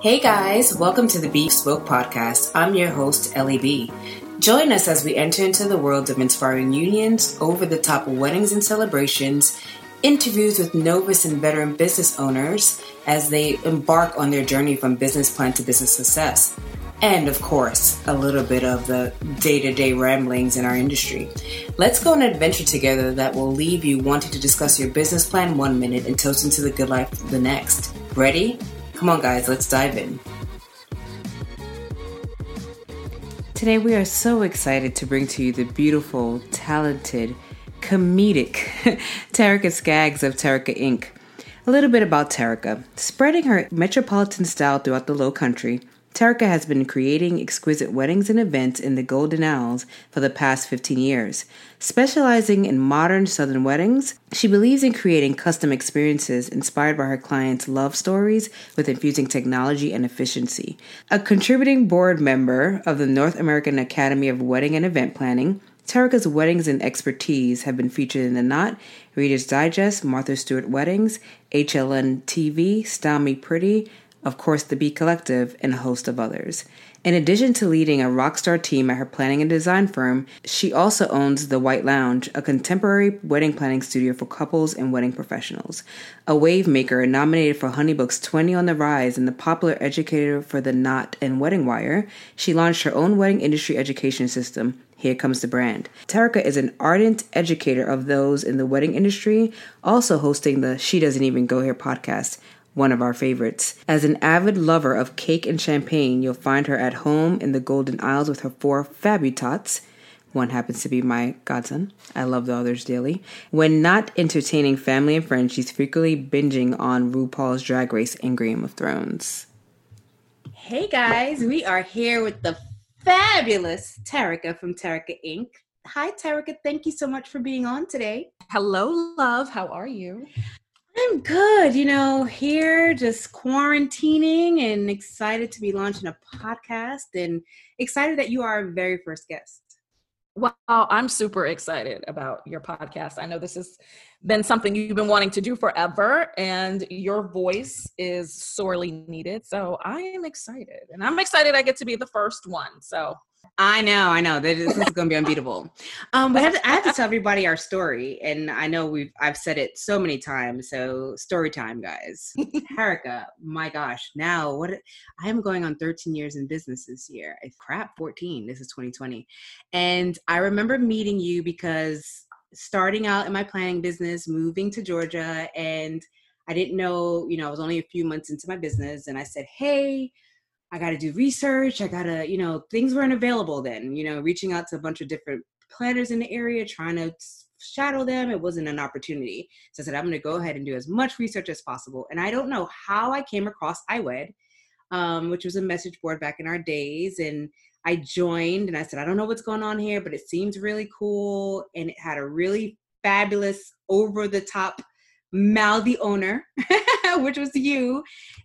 Hey guys, welcome to the Beef Spoke podcast. I'm your host, Ellie B. Join us as we enter into the world of inspiring unions, over the top weddings and celebrations, interviews with novice and veteran business owners as they embark on their journey from business plan to business success. And of course, a little bit of the day to day ramblings in our industry. Let's go on an adventure together that will leave you wanting to discuss your business plan one minute and toast into the good life the next. Ready? Come on, guys, let's dive in. Today, we are so excited to bring to you the beautiful, talented, comedic Terrica Skaggs of Terrica Inc. A little bit about Terrica. Spreading her metropolitan style throughout the low country, Terrica has been creating exquisite weddings and events in the Golden Isles for the past 15 years. Specializing in modern Southern weddings, she believes in creating custom experiences inspired by her clients' love stories with infusing technology and efficiency. A contributing board member of the North American Academy of Wedding and Event Planning, Terrica's weddings and expertise have been featured in The Knot, Reader's Digest, Martha Stewart Weddings, HLN TV, Me Pretty, of course, the B Collective, and a host of others. In addition to leading a rockstar team at her planning and design firm, she also owns The White Lounge, a contemporary wedding planning studio for couples and wedding professionals. A wave maker nominated for Honeybook's 20 on the Rise and the popular educator for The Knot and Wedding Wire, she launched her own wedding industry education system, here comes the brand. Terica is an ardent educator of those in the wedding industry, also hosting the She Doesn't Even Go Here podcast, one of our favorites. As an avid lover of cake and champagne, you'll find her at home in the Golden Isles with her four fabutots. One happens to be my godson. I love the others dearly. When not entertaining family and friends, she's frequently binging on RuPaul's Drag Race and Game of Thrones. Hey guys, we are here with the fabulous Terrica from Terrica Inc. Hi, Terrica. Thank you so much for being on today. Hello, love. How are you? I'm good. You know, here just quarantining and excited to be launching a podcast and excited that you are our very first guest. Wow, I'm super excited about your podcast. I know this has been something you've been wanting to do forever, and your voice is sorely needed. So I am excited, and I'm excited I get to be the first one. So I know, I know. This is going to be unbeatable. Um, but I have, to, I have, to, tell everybody our story, and I know we've I've said it so many times. So story time, guys. Terrica, my gosh, now what? I am going on 13 years in business this year. Crap, 14. This is 2020, and I remember meeting you because starting out in my planning business, moving to Georgia, and I didn't know, you know, I was only a few months into my business, and I said, hey I got to do research. I got to, you know, things weren't available then, you know, reaching out to a bunch of different planners in the area, trying to shadow them. It wasn't an opportunity. So I said, I'm going to go ahead and do as much research as possible. And I don't know how I came across iWed, um, which was a message board back in our days. And I joined and I said, I don't know what's going on here, but it seems really cool. And it had a really fabulous, over the top, mouthy owner, which was you.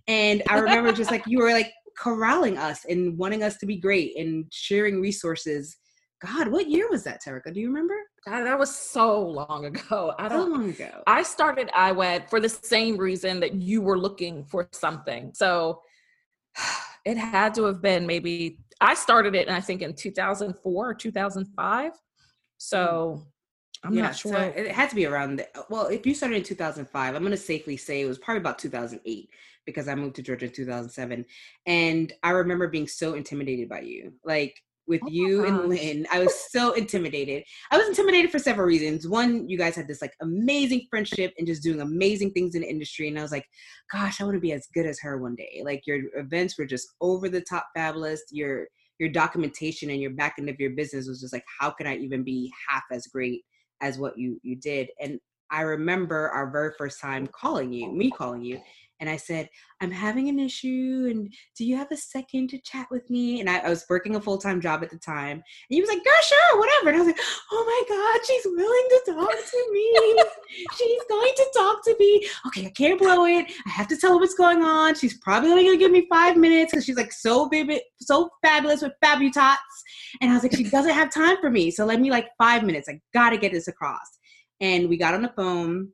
And I remember just like, you were like, corralling us and wanting us to be great and sharing resources. God, what year was that, Terrica? Do you remember? God, that was so long ago. I don't. So long ago. I started iWed for the same reason that you were looking for something. So it had to have been maybe I started it, and I think in 2004 or 2005. So hmm. I'm yeah, not sure. So it had to be around. The, well, if you started in 2005, I'm going to safely say it was probably about 2008 because I moved to Georgia in 2007. And I remember being so intimidated by you. Like with oh you and Lynn, I was so intimidated. I was intimidated for several reasons. One, you guys had this like amazing friendship and just doing amazing things in the industry. And I was like, gosh, I want to be as good as her one day. Like your events were just over the top fabulous. Your your documentation and your back end of your business was just like, how can I even be half as great as what you you did? And I remember our very first time calling you, me calling you, and I said, I'm having an issue and do you have a second to chat with me? And I, I was working a full time job at the time. And he was like, Girl, sure, whatever. And I was like, Oh my God, she's willing to talk to me. she's going to talk to me. Okay, I can't blow it. I have to tell her what's going on. She's probably only going to give me five minutes because she's like so vivid, so fabulous with fabutots. And I was like, She doesn't have time for me. So let me like five minutes. I got to get this across. And we got on the phone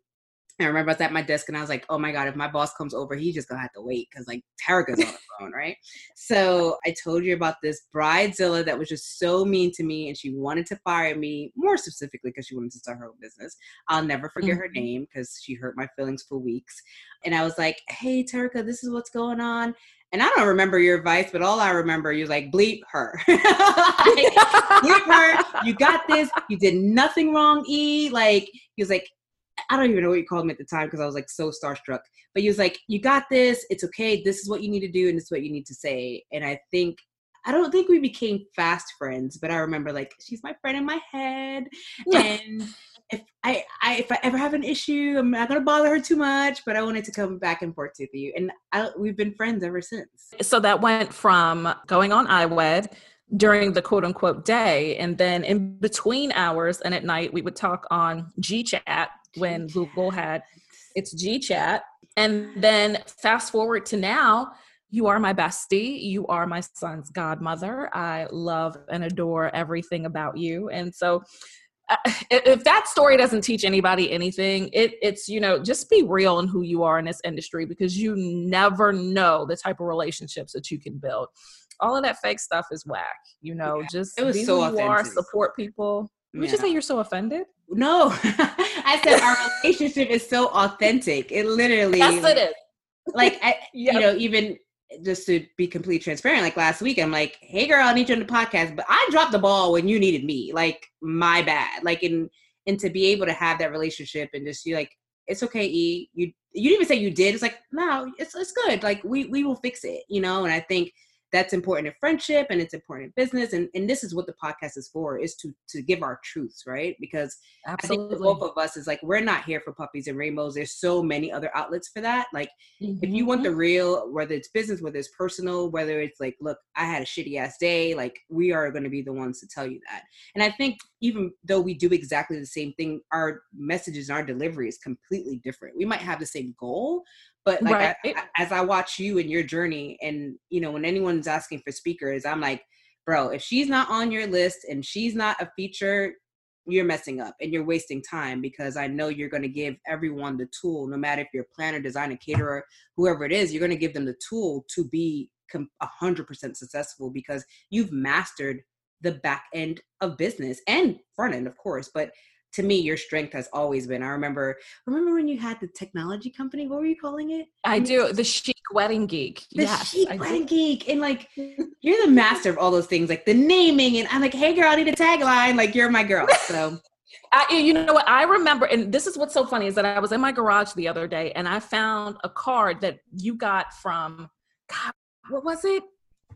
I remember I was at my desk and I was like, oh my God, if my boss comes over, he's just gonna have to wait because like Terrica's on the phone, right? So I told you about this bridezilla that was just so mean to me and she wanted to fire me, more specifically because she wanted to start her own business. I'll never forget mm-hmm. her name because she hurt my feelings for weeks. And I was like, hey, Terrica, this is what's going on. And I don't remember your advice, but all I remember, you like, bleep her. like, bleep her. You got this. You did nothing wrong, E. Like, he was like, I don't even know what you called him at the time because I was like so starstruck. But he was like, "You got this. It's okay. This is what you need to do, and this is what you need to say." And I think I don't think we became fast friends, but I remember like she's my friend in my head, and if I, I if I ever have an issue, I'm not gonna bother her too much. But I wanted to come back and forth with you, and I, we've been friends ever since. So that went from going on iWed during the quote unquote day, and then in between hours and at night, we would talk on GChat when Google had its G Chat. And then fast forward to now, you are my bestie. You are my son's godmother. I love and adore everything about you. And so, uh, if that story doesn't teach anybody anything, it, it's, you know, just be real in who you are in this industry because you never know the type of relationships that you can build. All of that fake stuff is whack, you know, yeah, just it was be so who authentic. you are, support people. Did yeah. you say you're so offended? No, I said our relationship is so authentic. It literally, yes, it is. Like, I, yep. you know, even just to be completely transparent, like last week, I'm like, "Hey, girl, I need you on the podcast," but I dropped the ball when you needed me. Like, my bad. Like, in and to be able to have that relationship and just you like, it's okay, E. You you didn't even say you did. It's like, no, it's it's good. Like, we we will fix it, you know. And I think that's important in friendship and it's important in business and, and this is what the podcast is for is to to give our truths right because Absolutely. i think both of us is like we're not here for puppies and rainbows there's so many other outlets for that like mm-hmm. if you want the mm-hmm. real whether it's business whether it's personal whether it's like look i had a shitty ass day like we are going to be the ones to tell you that and i think even though we do exactly the same thing our messages and our delivery is completely different we might have the same goal but like right. I, I, as I watch you and your journey, and you know, when anyone's asking for speakers, I'm like, bro, if she's not on your list and she's not a feature, you're messing up and you're wasting time because I know you're going to give everyone the tool, no matter if you're a planner, designer, caterer, whoever it is, you're going to give them the tool to be a hundred percent successful because you've mastered the back end of business and front end, of course. But to me your strength has always been i remember remember when you had the technology company what were you calling it i do the chic wedding geek the yes, chic I wedding do. geek and like you're the master of all those things like the naming and i'm like hey girl i need a tagline like you're my girl so I, you know what I remember, and this is what's so funny is that I was in my garage the other day and I found a card that you got from, God, what was it?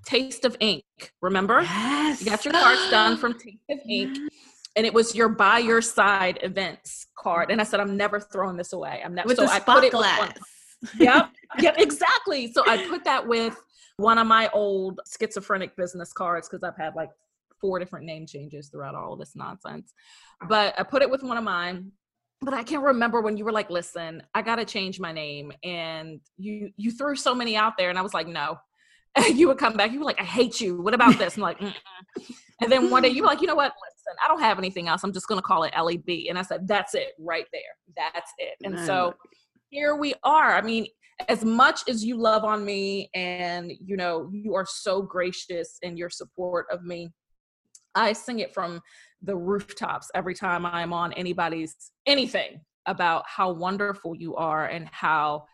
Taste of Ink. Remember? Yes. You got your cards done from Taste of Ink and it was your by your side events card. And I said, I'm never throwing this away. I'm never. With so the I put it glass. Yep. yep. Exactly. So I put that with one of my old schizophrenic business cards because I've had like four different name changes throughout all this nonsense. But I put it with one of mine. But I can't remember when you were like, "Listen, I got to change my name," and you you threw so many out there, and I was like, "No." You would come back. You were like, "I hate you. What about this?" I'm like, Mm-mm. and then one day you were like, "You know what? listen, I don't have anything else. I'm just going to call it LEB. And I said, that's it right there. That's it. And so here we are. I mean, as much as you love on me and, you know, you are so gracious in your support of me, I sing it from the rooftops every time I'm on anybody's anything about how wonderful you are and how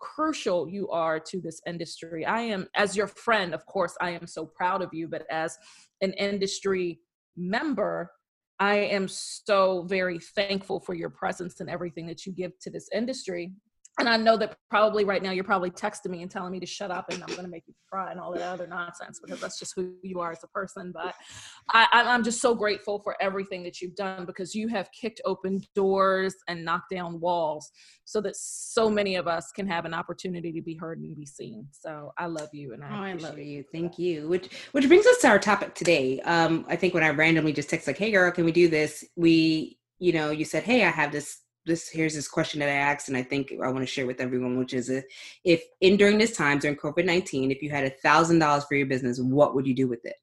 crucial you are to this industry. I am, as your friend, of course, I am so proud of you, but as an industry member, I am so very thankful for your presence and everything that you give to this industry and I know that probably right now you're probably texting me and telling me to shut up and I'm going to make you cry and all that other nonsense because that's just who you are as a person. But I, I'm just so grateful for everything that you've done because you have kicked open doors and knocked down walls so that so many of us can have an opportunity to be heard and be seen. So I love you and I, oh, I love you. Thank you. Which which brings us to our topic today. Um, I think when I randomly just text like, "Hey, girl, can we do this?" We, you know, you said, "Hey, I have this this here's this question that I asked, and I think I want to share with everyone, which is if in during this time during COVID nineteen, if you had a thousand dollars for your business, what would you do with it?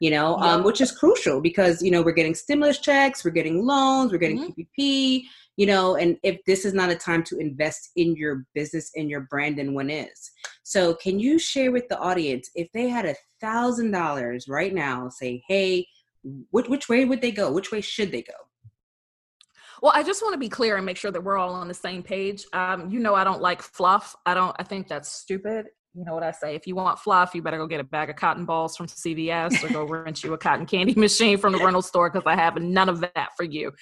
You know, yeah. um, which is crucial because you know we're getting stimulus checks, we're getting loans, we're getting mm-hmm. PPP. you know, and if this is not a time to invest in your business and your brand, then when is? So, can you share with the audience if they had a thousand dollars right now, say, hey, which, which way would they go? Which way should they go? Well, I just want to be clear and make sure that we're all on the same page. Um, you know, I don't like fluff. I don't. I think that's stupid. You know what I say? If you want fluff, you better go get a bag of cotton balls from CVS or go rent you a cotton candy machine from the rental store because I have none of that for you.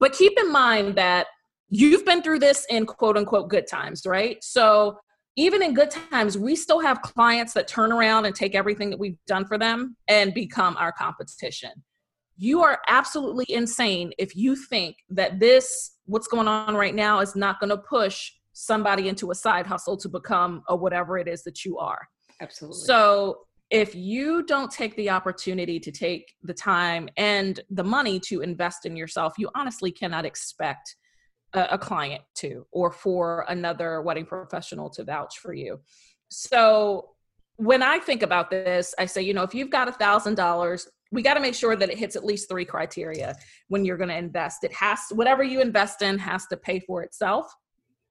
But keep in mind that you've been through this in quote unquote good times, right? So even in good times, we still have clients that turn around and take everything that we've done for them and become our competition. You are absolutely insane if you think that this, what's going on right now, is not going to push somebody into a side hustle to become a whatever it is that you are. Absolutely. So if you don't take the opportunity to take the time and the money to invest in yourself, you honestly cannot expect a, a client to or for another wedding professional to vouch for you. So when I think about this, I say, you know, if you've got a thousand dollars, we got to make sure that it hits at least three criteria when you're going to invest. It has whatever you invest in has to pay for itself.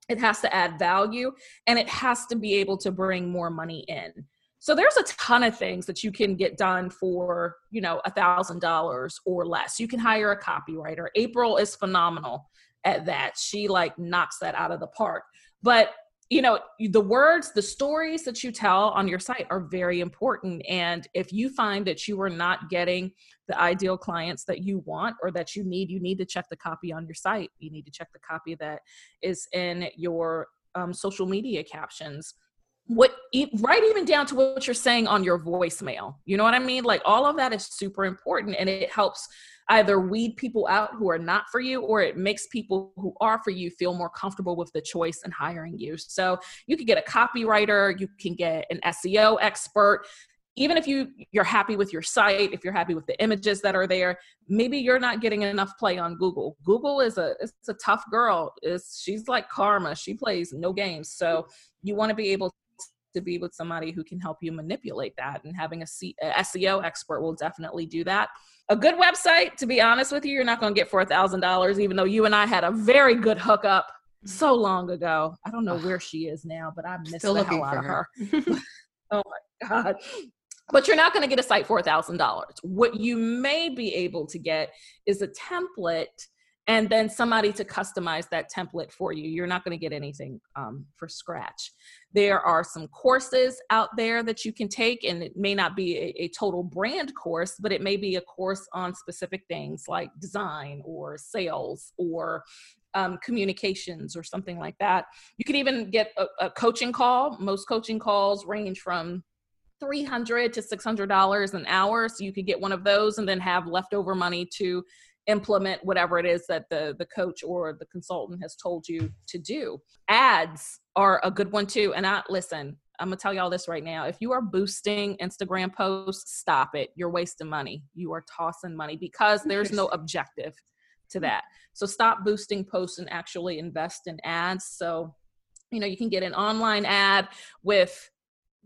It has to add value and it has to be able to bring more money in. So there's a ton of things that you can get done for, you know, a thousand dollars or less. You can hire a copywriter. April is phenomenal at that. She like knocks that out of the park. But you know the words the stories that you tell on your site are very important and if you find that you are not getting the ideal clients that you want or that you need you need to check the copy on your site. You need to check the copy that is in your um, social media captions what right even down to what you're saying on your voicemail. You know what i mean? Like all of that is super important and it helps either weed people out who are not for you or it makes people who are for you feel more comfortable with the choice and hiring you. So you can get a copywriter you can get an seo expert. Even if you you're happy with your site if you're happy with the images that are there maybe you're not getting enough play on google. Google is a it's a tough girl. Is she's like karma. She plays no games. So you want to be able to be with somebody who can help you manipulate that. And having a, C- a SEO expert will definitely do that. A good website, to be honest with you, you're not going to get $4,000, even though you and I had a very good hookup mm. so long ago. I don't know where she is now, but I miss Still the hell out of her. her. oh my god! But you're not going to get a site for a thousand dollars. What you may be able to get is a template and then somebody to customize that template for you. You're not going to get anything um, for scratch. There are some courses out there that you can take, and it may not be a, a, total brand course, but it may be a course on specific things like design or sales or um, communications or something like that. You can even get a, a coaching call. Most coaching calls range from 300 to $600 an hour. So you could get one of those and then have leftover money to implement whatever it is that the the coach or the consultant has told you to do. Ads are a good one too. And i listen i'm gonna tell y'all this right now. If you are boosting instagram posts stop it. You're wasting money. You are tossing money because there's no objective to that. So stop boosting posts and actually invest in ads. So you know you can get an online ad with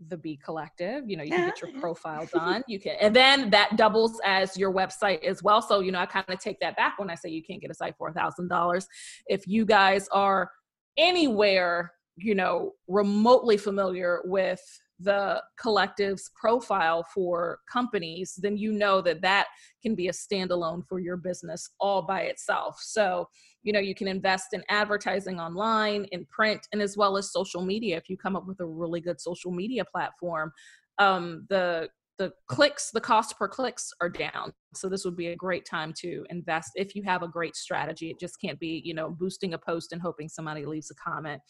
the B Collective. You know, you can get your profile done. You can, and then that doubles as your website as well. So, you know, I kind of take that back when I say you can't get a site for a thousand dollars. If you guys are anywhere, you know, remotely familiar with the collective's profile for companies, then you know that that can be a standalone for your business all by itself. So, you know, you can invest in advertising online, in print, and as well as social media. If you come up with a really good social media platform, um, the the clicks, the cost per clicks are down. So this would be a great time to invest if you have a great strategy. It just can't be, you know, boosting a post and hoping somebody leaves a comment.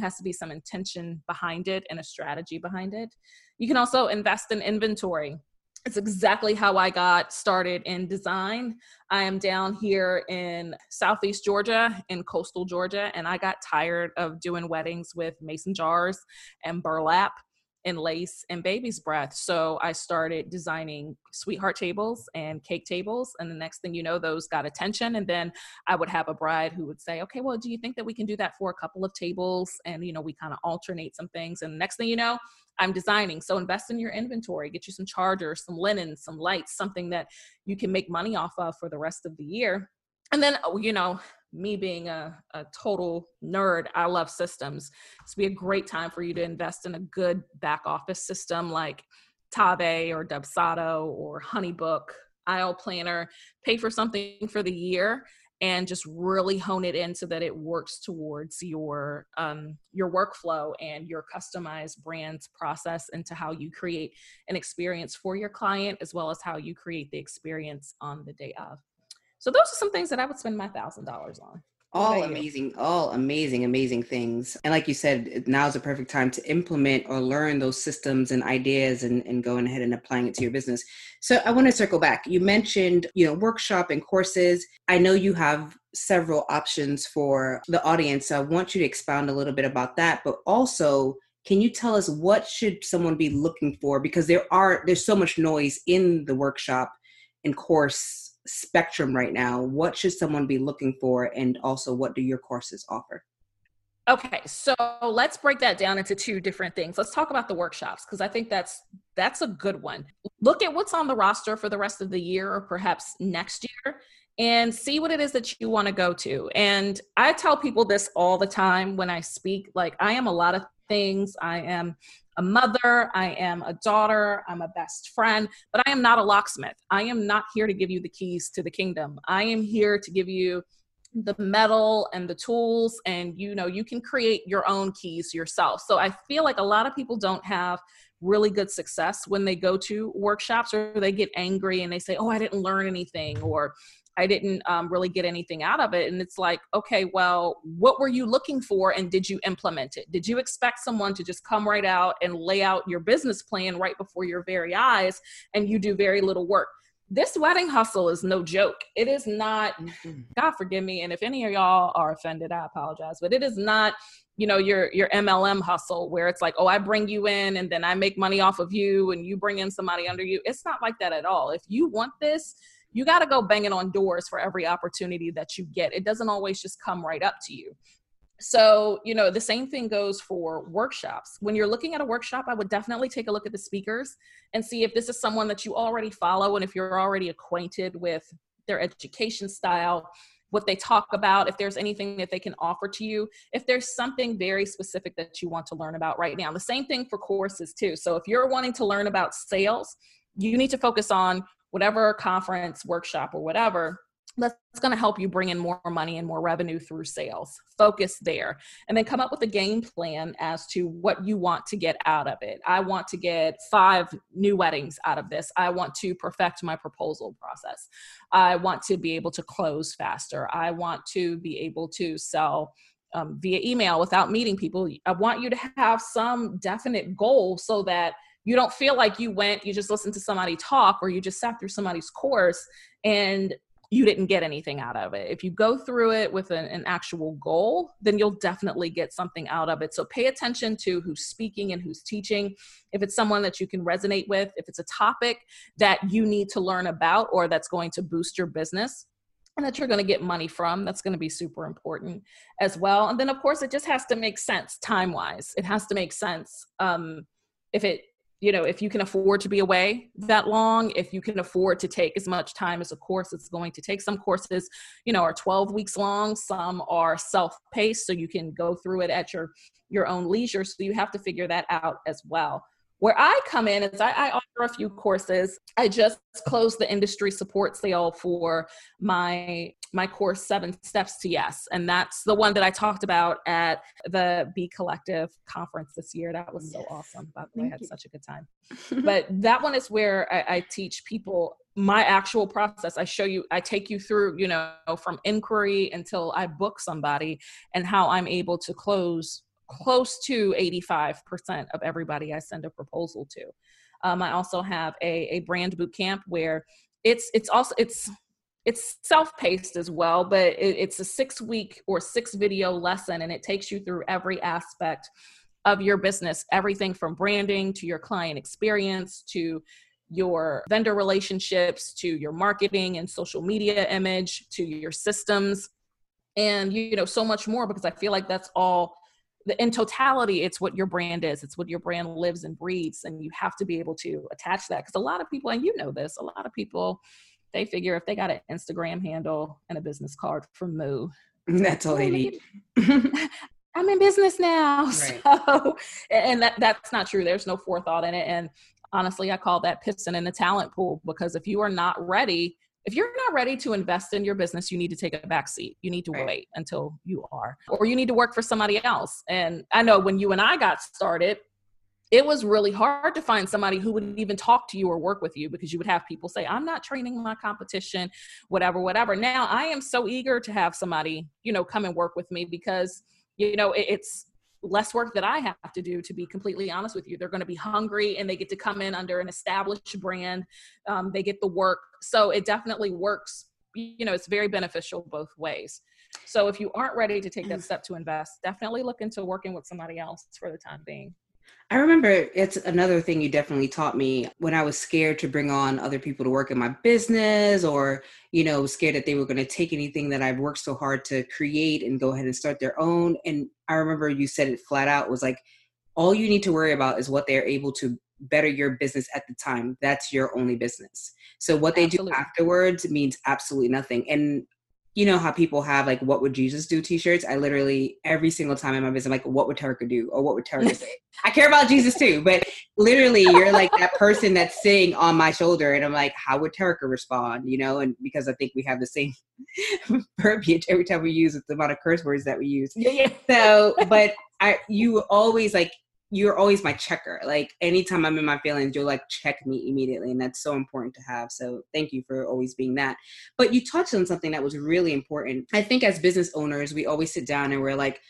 It has to be some intention behind it and a strategy behind it. You can also invest in inventory. It's exactly how I got started in design. I am down here in Southeast Georgia, in coastal Georgia, and I got tired of doing weddings with mason jars and burlap and lace and baby's breath. So I started designing sweetheart tables and cake tables. And the next thing you know, those got attention. And then I would have a bride who would say, okay, well, do you think that we can do that for a couple of tables? And, you know, we kind of alternate some things. And the next thing you know, I'm designing. So invest in your inventory, get you some chargers, some linen, some lights, something that you can make money off of for the rest of the year. And then, oh, you know, me being a, a total nerd, I love systems. This would be a great time for you to invest in a good back office system like Tave or Dubsado or Honeybook, Aisle Planner. Pay for something for the year and just really hone it in so that it works towards your um, your workflow and your customized brands process into how you create an experience for your client as well as how you create the experience on the day of so those are some things that i would spend my thousand dollars on. All amazing all amazing amazing things. And like you said now is a perfect time to implement or learn those systems and ideas and, and going ahead and applying it to your business. So i want to circle back. You mentioned you know workshop and courses. I know you have several options for the audience so i want you to expound a little bit about that. But also can you tell us what should someone be looking for? Because there are there's so much noise in the workshop and course spectrum right now what should someone be looking for and also what do your courses offer? Okay so let's break that down into two different things. Let's talk about the workshops because i think that's that's a good one. Look at what's on the roster for the rest of the year or perhaps next year and see what it is that you want to go to. And i tell people this all the time when i speak like i am a lot of things. I am a mother, I am a daughter, I'm a best friend, but I am not a locksmith. I am not here to give you the keys to the kingdom. I am here to give you the metal and the tools and you know you can create your own keys yourself so i feel like a lot of people don't have really good success when they go to workshops or they get angry and they say oh i didn't learn anything or I didn't um, really get anything out of it. And it's like, okay, well, what were you looking for and did you implement it? Did you expect someone to just come right out and lay out your business plan right before your very eyes and you do very little work? This wedding hustle is no joke. It is not, mm-hmm. God forgive me. And if any of y'all are offended, I apologize, but it is not you know your your MLM hustle where it's like oh I bring you in and then I make money off of you and you bring in somebody under you it's not like that at all if you want this you got to go banging on doors for every opportunity that you get. It doesn't always just come right up to you. So, you know, the same thing goes for workshops. When you're looking at a workshop, I would definitely take a look at the speakers and see if this is someone that you already follow and if you're already acquainted with their education style, what they talk about, if there's anything that they can offer to you, if there's something very specific that you want to learn about right now. The same thing for courses, too. So, if you're wanting to learn about sales, you need to focus on whatever conference, workshop, or whatever that's going to help you bring in more money and more revenue through sales. Focus there. And then come up with a game plan as to what you want to get out of it. I want to get five new weddings out of this. I want to perfect my proposal process. I want to be able to close faster. I want to be able to sell um, via email without meeting people. I want you to have some definite goal so that you don't feel like you went, you just listened to somebody talk or you just sat through somebody's course and you didn't get anything out of it. If you go through it with an, an, actual goal, then you'll definitely get something out of it. So pay attention to who's speaking and who's teaching. If it's someone that you can resonate with, if it's a topic that you need to learn about or that's going to boost your business, and that you're going to get money from. That's going to be super important as well. And then, of course, it just has to make sense time wise. It has to make sense. Um, if it you know if you can afford to be away that long if you can afford to take as much time as a course it's going to take. Some courses you know are 12 weeks long some are self-paced so you can go through it at your your own leisure so you have to figure that out as well where I come in is I, I, offer a few courses. I just closed the industry support sale for my my course Seven Steps to Yes, and that's the one that I talked about at the Be Collective conference this year. That was so awesome. By the way, I had you. such a good time. but that one is where I, I teach people my actual process i show you i take you through you know from inquiry until i book somebody and how i'm able to close close to 85% of everybody I send a proposal to. Um, I also have a, a brand boot camp where it's it's also it's it's self-paced as well, but it, it's a six week or six video lesson, and it takes you through every aspect of your business, everything from branding to your client experience to your vendor relationships to your marketing and social media image to your systems and you know so much more because i feel like that's all in totality it's what your brand is it's what your brand lives and breathes and you have to be able to attach that because a lot of people and you know this a lot of people they figure if they got an instagram handle and a business card from moo That's all they need. I'm in business now. Right. So, and that, that's not true. There's no forethought in it. And honestly, I call that pissing in the talent pool because if you are not ready, if you're not ready to invest in your business, you need to take a back seat. You need to right. wait until you are, or you need to work for somebody else. And I know when you and I got started, it was really hard to find somebody who would even talk to you or work with you because you would have people say, I'm not training my competition, whatever, whatever. Now I am so eager to have somebody, you know, come and work with me because, you know, it's less work that I have to do, to be completely honest with you. They're going to be hungry and they get to come in under an established brand. Um, they get the work. So it definitely works. You know, it's very beneficial both ways. So if you aren't ready to take that step to invest, definitely look into working with somebody else for the time being. I remember it's another thing you definitely taught me when I was scared to bring on other people to work in my business or, you know, scared that they were going to take anything that I've worked so hard to create and go ahead and start their own. And I remember you said it flat out was like, all you need to worry about is what they're able to better your business at the time. That's your only business. So what they absolutely. do afterwards means absolutely nothing. And you know how people have like what would jesus do t-shirts? I literally every single time in my business I'm like what would Terrica do? Or what would Terrica say? I care about jesus too but literally you're like that person that's sitting on my shoulder and i'm like how would Terrica respond? You know and because i think we have the same verbiage every time we use the amount of curse words that we use. Yeah, yeah. so but i you always like you're always my checker. Like anytime I'm in my feelings, you'll like check me immediately. And that's so important to have. So thank you for always being that. But you touched on something that was really important. I think as business owners, we always sit down and we're like,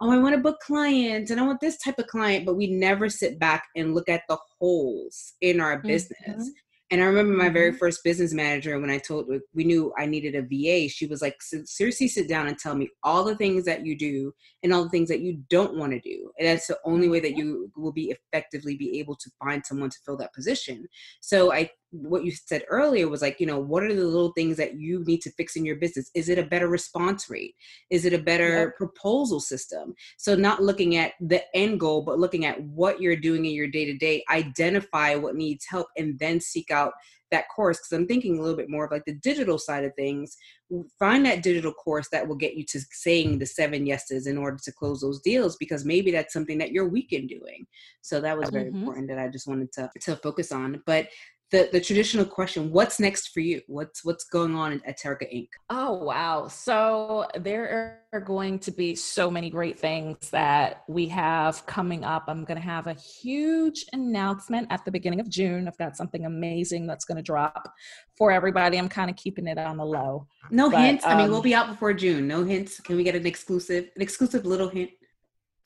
oh, I want to book clients and I want this type of client, but we never sit back and look at the holes in our business. Mm-hmm. And I remember my very mm-hmm. first business manager when I told we knew I needed a VA, she was like, seriously, sit down and tell me all the things that you do and all the things that you don't want to do. And that's the only way that mm-hmm. you will be effectively be able to find someone to fill that position. So I what you said earlier was like, you know, what are the little things that you need to fix in your business? Is it a better response rate? Is it a better yep. proposal system? So, not looking at the end goal, but looking at what you're doing in your day to day, identify what needs help, and then seek out that course. Because I'm thinking a little bit more of like the digital side of things. Find that digital course that will get you to saying the seven yeses in order to close those deals, because maybe that's something that you're weak in doing. So, that was very mm-hmm. important that I just wanted to, to focus on. But the the traditional question what's next for you? What's what's going on at Terrica Inc? Oh wow. So there are going to be so many great things that we have coming up. I'm going to have a huge announcement at the beginning of june. I've got something amazing that's going to drop for everybody. I'm kind of keeping it on the low. No but, hints. Um, i mean we'll um, be out before june. No hints. Can we get an exclusive an exclusive little hint?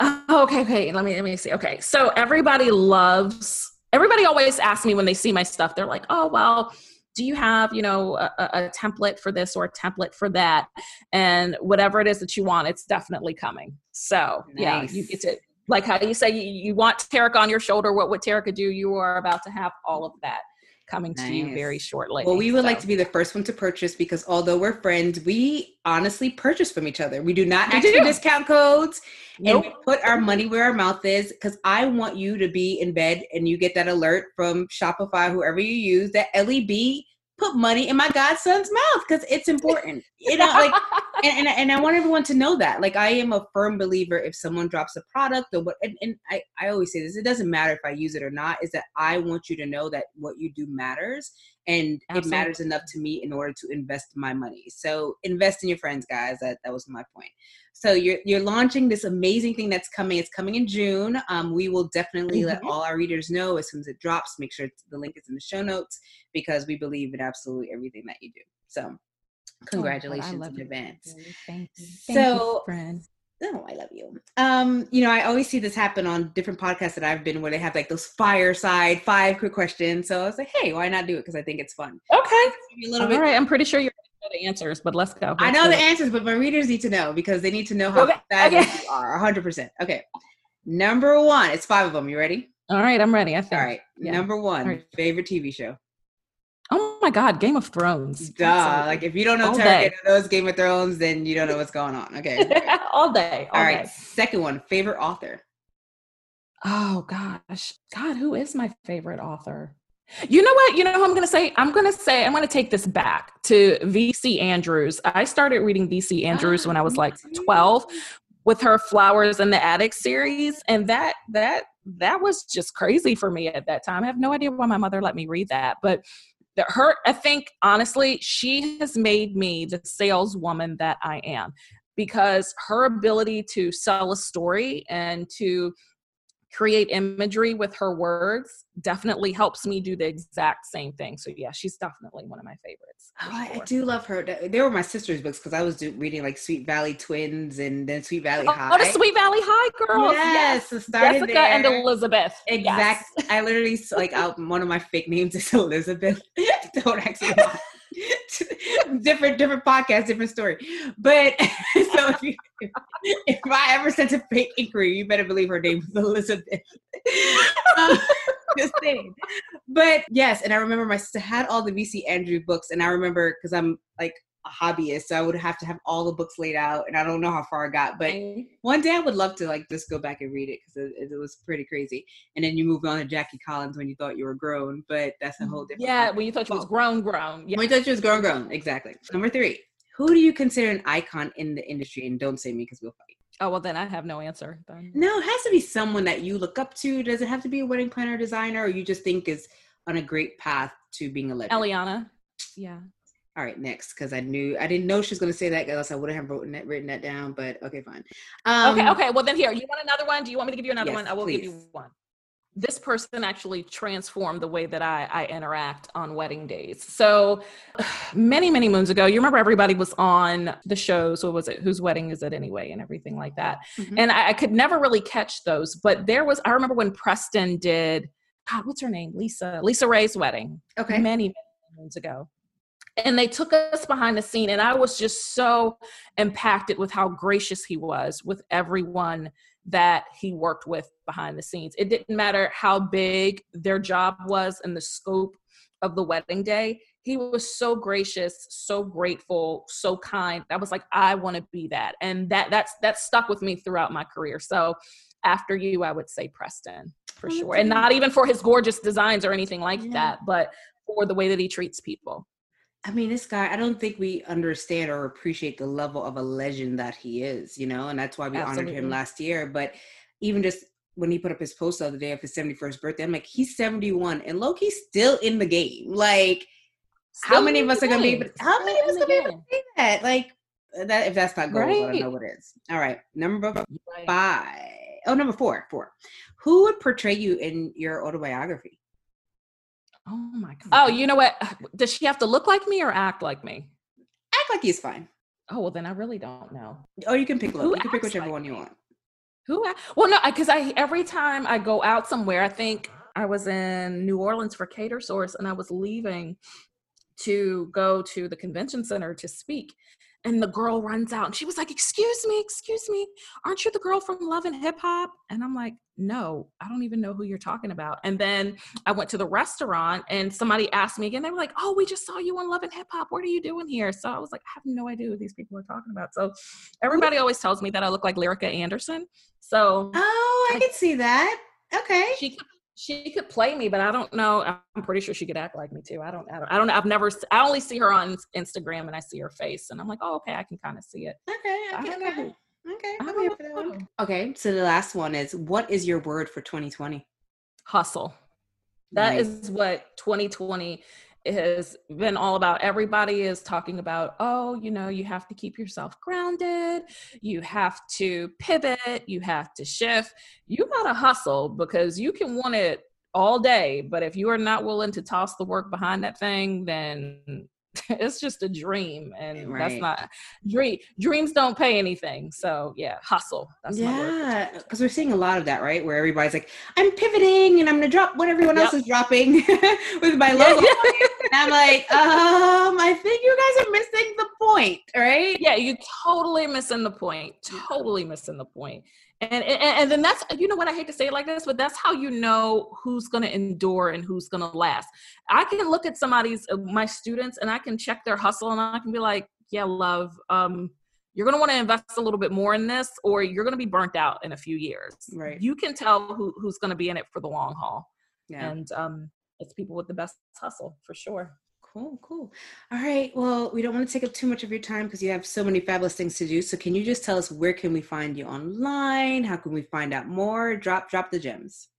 Oh, okay okay. Let me let me see. Okay. So everybody loves everybody always asks me when they see my stuff they're like oh well do you have you know a, a, template for this or a template for that? And whatever it is that you want it's definitely coming. So nice. yeah you get to like how you say you, you want Terrica on your shoulder what would Terrica do? You are about to have all of that coming nice. to you very shortly. Well, we would so. like to be the first one to purchase because although we're friends, we honestly purchase from each other. We do not we do. discount codes nope. and we put our money where our mouth is because I want you to be in bed and you get that alert from Shopify, whoever you use, that LEB put money in my godson's mouth because it's important. You know, like, and, and, and I want everyone to know that. Like, I am a firm believer if someone drops a product or what, and, and I, I always say this, it doesn't matter if I use it or not, is that I want you to know that what you do matters and Absolutely. it matters enough to me in order to invest my money. So invest in your friends, guys. That that was my point. So you're you're launching this amazing thing that's coming. It's coming in June. Um, we will definitely mm-hmm. let all our readers know as soon as it drops. Make sure the link is in the show notes because we believe in absolutely everything that you do. So oh, congratulations oh, in advance. Thank you. Thank so, you, friend. Oh, I love you. Um, you know, I always see this happen on different podcasts that I've been where they have like those fireside five quick questions. So I was like, hey, why not do it? Because I think it's fun. Okay. A little All bit. right. I'm pretty sure you're the answers, but let's go. Let's I know go. the answers, but my readers need to know because they need to know how okay. fabulous okay. you are. 100%. Okay. Number one, it's five of them. You ready? All right, I'm ready. I think. All right. Yeah. Number one, right. favorite TV show. Oh my God, Game of Thrones. Duh. Like if you don't know Terrica knows Game of Thrones, then you don't know what's going on. Okay. all day. All, all right. Day. Second one, favorite author. Oh gosh. God, who is my favorite author? You know what? You know who I'm going to say? I'm going to say, I'm going to take this back to VC Andrews. I started reading VC Andrews ah, when I was like 12 with her Flowers in the Attic series. And that, that, that was just crazy for me at that time. I have no idea why my mother let me read that, but the, her, I think honestly, she has made me the saleswoman that I am because her ability to sell a story and to create imagery with her words definitely helps me do the exact same thing. So yeah, she's definitely one of my favorites. Oh, sure. I do love her. They were my sister's books because I was do, reading like Sweet Valley Twins and then Sweet Valley oh, High. Oh, the Sweet Valley High girls. Yes, yes. started Jessica there. and Elizabeth. Exact. Yes. I literally like out one of my fake names is Elizabeth. Don't actually. different different podcast, different story. But so if, you, if I ever sent a fake inquiry, you better believe her name was Elizabeth. um, just saying. But yes, and I remember my sister had all the VC Andrew books, and I remember because I'm like a hobbyist, so I would have to have all the books laid out, and I don't know how far I got, but one day I would love to like just go back and read it because it, it, was pretty crazy. And then you moved on to Jackie Collins when you thought you were grown, but that's a whole mm, different. Yeah, when you thought you was grown, grown. Yeah. When you thought you was grown, grown. Exactly. Number three, who do you consider an icon in the industry? And don't say me because we'll fight. Oh well, then I have no answer. Then. No, it has to be someone that you look up to. Does it have to be a wedding planner, designer, or you just think is on a great path to being a legend? Eliana. Yeah. All right, next, because I knew I didn't know she was going to say that, else I would have written that, written that down. But okay, fine. Um, okay, okay. Well, then here, you want another one? Do you want me to give you another yes, one? I will please. give you one. This person actually transformed the way that I, I interact on wedding days. So many, many moons ago, you remember everybody was on the shows. What was it? Whose wedding is it anyway? And everything like that. Mm-hmm. And I, I could never really catch those. But there was, I remember when Preston did, God, what's her name? Lisa, LisaRaye's wedding. Okay. Many, many moons ago and they took us behind the scene and i was just so impacted with how gracious he was with everyone that he worked with behind the scenes. It didn't matter how big their job was and the scope of the wedding day he was so gracious so grateful so kind. I was like i want to be that. And that that's that stuck with me throughout my career. So after you i would say preston for oh, sure. And not even for his gorgeous designs or anything like yeah. that but for the way that he treats people I mean, this guy, I don't think we understand or appreciate the level of a legend that he is, you know, and that's why we Absolutely. honored him last year. But even just when he put up his post the other day of his 71st birthday, I'm like, he's 71 and Loki's still in the game. Like, still how many of us are going to be able to, how many of us going to be able to say that? Like, that if that's not gold, right. I don't know what is. All right. Number five. Oh, number four. Four. Who would portray you in your autobiography? Oh my god. Oh, you know what? Does she have to look like me or act like me? Act like he's fine. Oh well, then I really don't know. Oh, you can pick. Who you can pick whichever like one you want. Who? Well, no, because I every time I go out somewhere, I think I was in New Orleans for Catersource, and I was leaving to go to the convention center to speak, and the girl runs out and she was like excuse me excuse me aren't you the girl from love and hip hop? And i'm like no i don't even know who you're talking about. And then i went to the restaurant and somebody asked me again they were like oh we just saw you on love and hip hop. What are you doing here? So i was like i have no idea who these people are talking about. So everybody always tells me that i look like lyrica anderson. So oh i, I can see that. Okay. She she could play me, but I don't know. I'm pretty sure she could act like me too. I don't, I don't, I don't know. I've never, I only see her on Instagram and I see her face and I'm like, oh, okay, I can kind of see it. Okay. Okay. okay. Okay. I'm here for that one. Okay. So the last one is what is your word for 2020? Hustle. That nice. is what 2020 has been all about. Everybody is talking about, oh, you know, you have to keep yourself grounded, you have to pivot, you have to shift. You got to hustle because you can want it all day, but if you are not willing to toss the work behind that thing, then it's just a dream and right. that's not dream dreams don't pay anything so yeah hustle that's yeah because we're seeing a lot of that right where everybody's like i'm pivoting and i'm gonna drop what everyone yep. else is dropping with my logo and i'm like um i think you guys are missing the point right? Yeah you're totally missing the point totally missing the point and, and, and then that's you know what I hate to say it like this, but that's how you know who's going to endure and who's going to last. I can look at somebody's uh, my students and I can check their hustle and I can be like, yeah, love, um, you're going to want to invest a little bit more in this, or you're going to be burnt out in a few years. Right. You can tell who who's going to be in it for the long haul. Yeah. And um, it's people with the best hustle for sure. Cool, cool. All right. Well, we don't want to take up too much of your time because you have so many fabulous things to do. So can you just tell us where can we find you online? How can we find out more? Drop drop the gems.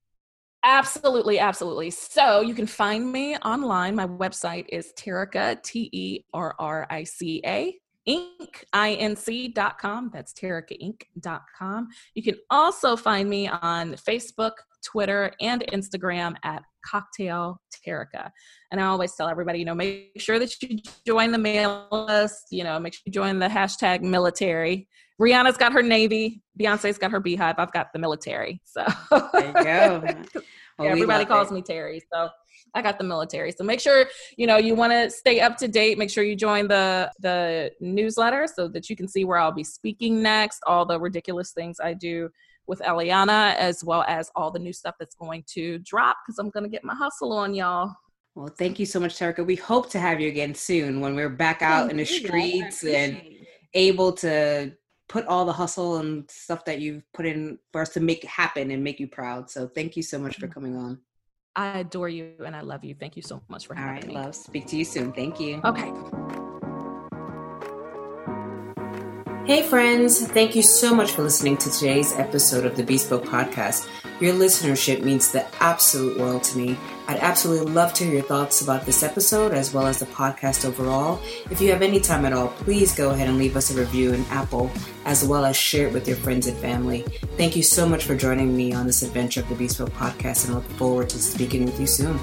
Absolutely, absolutely. So you can find me online. My website is Terrica, T E R R I C A, Inc, I-N-C.com. That's terricainc.com. You can also find me on Facebook, Twitter, and Instagram at Cocktail Terrica. And I always tell everybody, you know, make sure that you join the mail list, you know, make sure you join the hashtag military. Rihanna's got her Navy, Beyonce's got her Beyhive, I've got the military. So there you go. Well, everybody calls it. me Terry. So I got the military. So make sure, you know, you want to stay up to date. Make sure you join the the newsletter so that you can see where I'll be speaking next, all the ridiculous things I do with Eliana, as well as all the new stuff that's going to drop because I'm going to get my hustle on, y'all. Well, thank you so much, Terrica. We hope to have you again soon when we're back out in the streets and able to put all the hustle and stuff that you've put in for us to make happen and make you proud. So thank you so much for mm-hmm. coming on. I adore you and I love you. Thank you so much for having all right, me. Love. Speak to you soon. Thank you. Okay. Hey, friends. Thank you so much for listening to today's episode of the Bespoke Podcast. Your listenership means the absolute world to me. I'd absolutely love to hear your thoughts about this episode as well as the podcast overall. If you have any time at all, please go ahead and leave us a review in Apple as well as share it with your friends and family. Thank you so much for joining me on this adventure of the Bespoke Podcast and I look forward to speaking with you soon.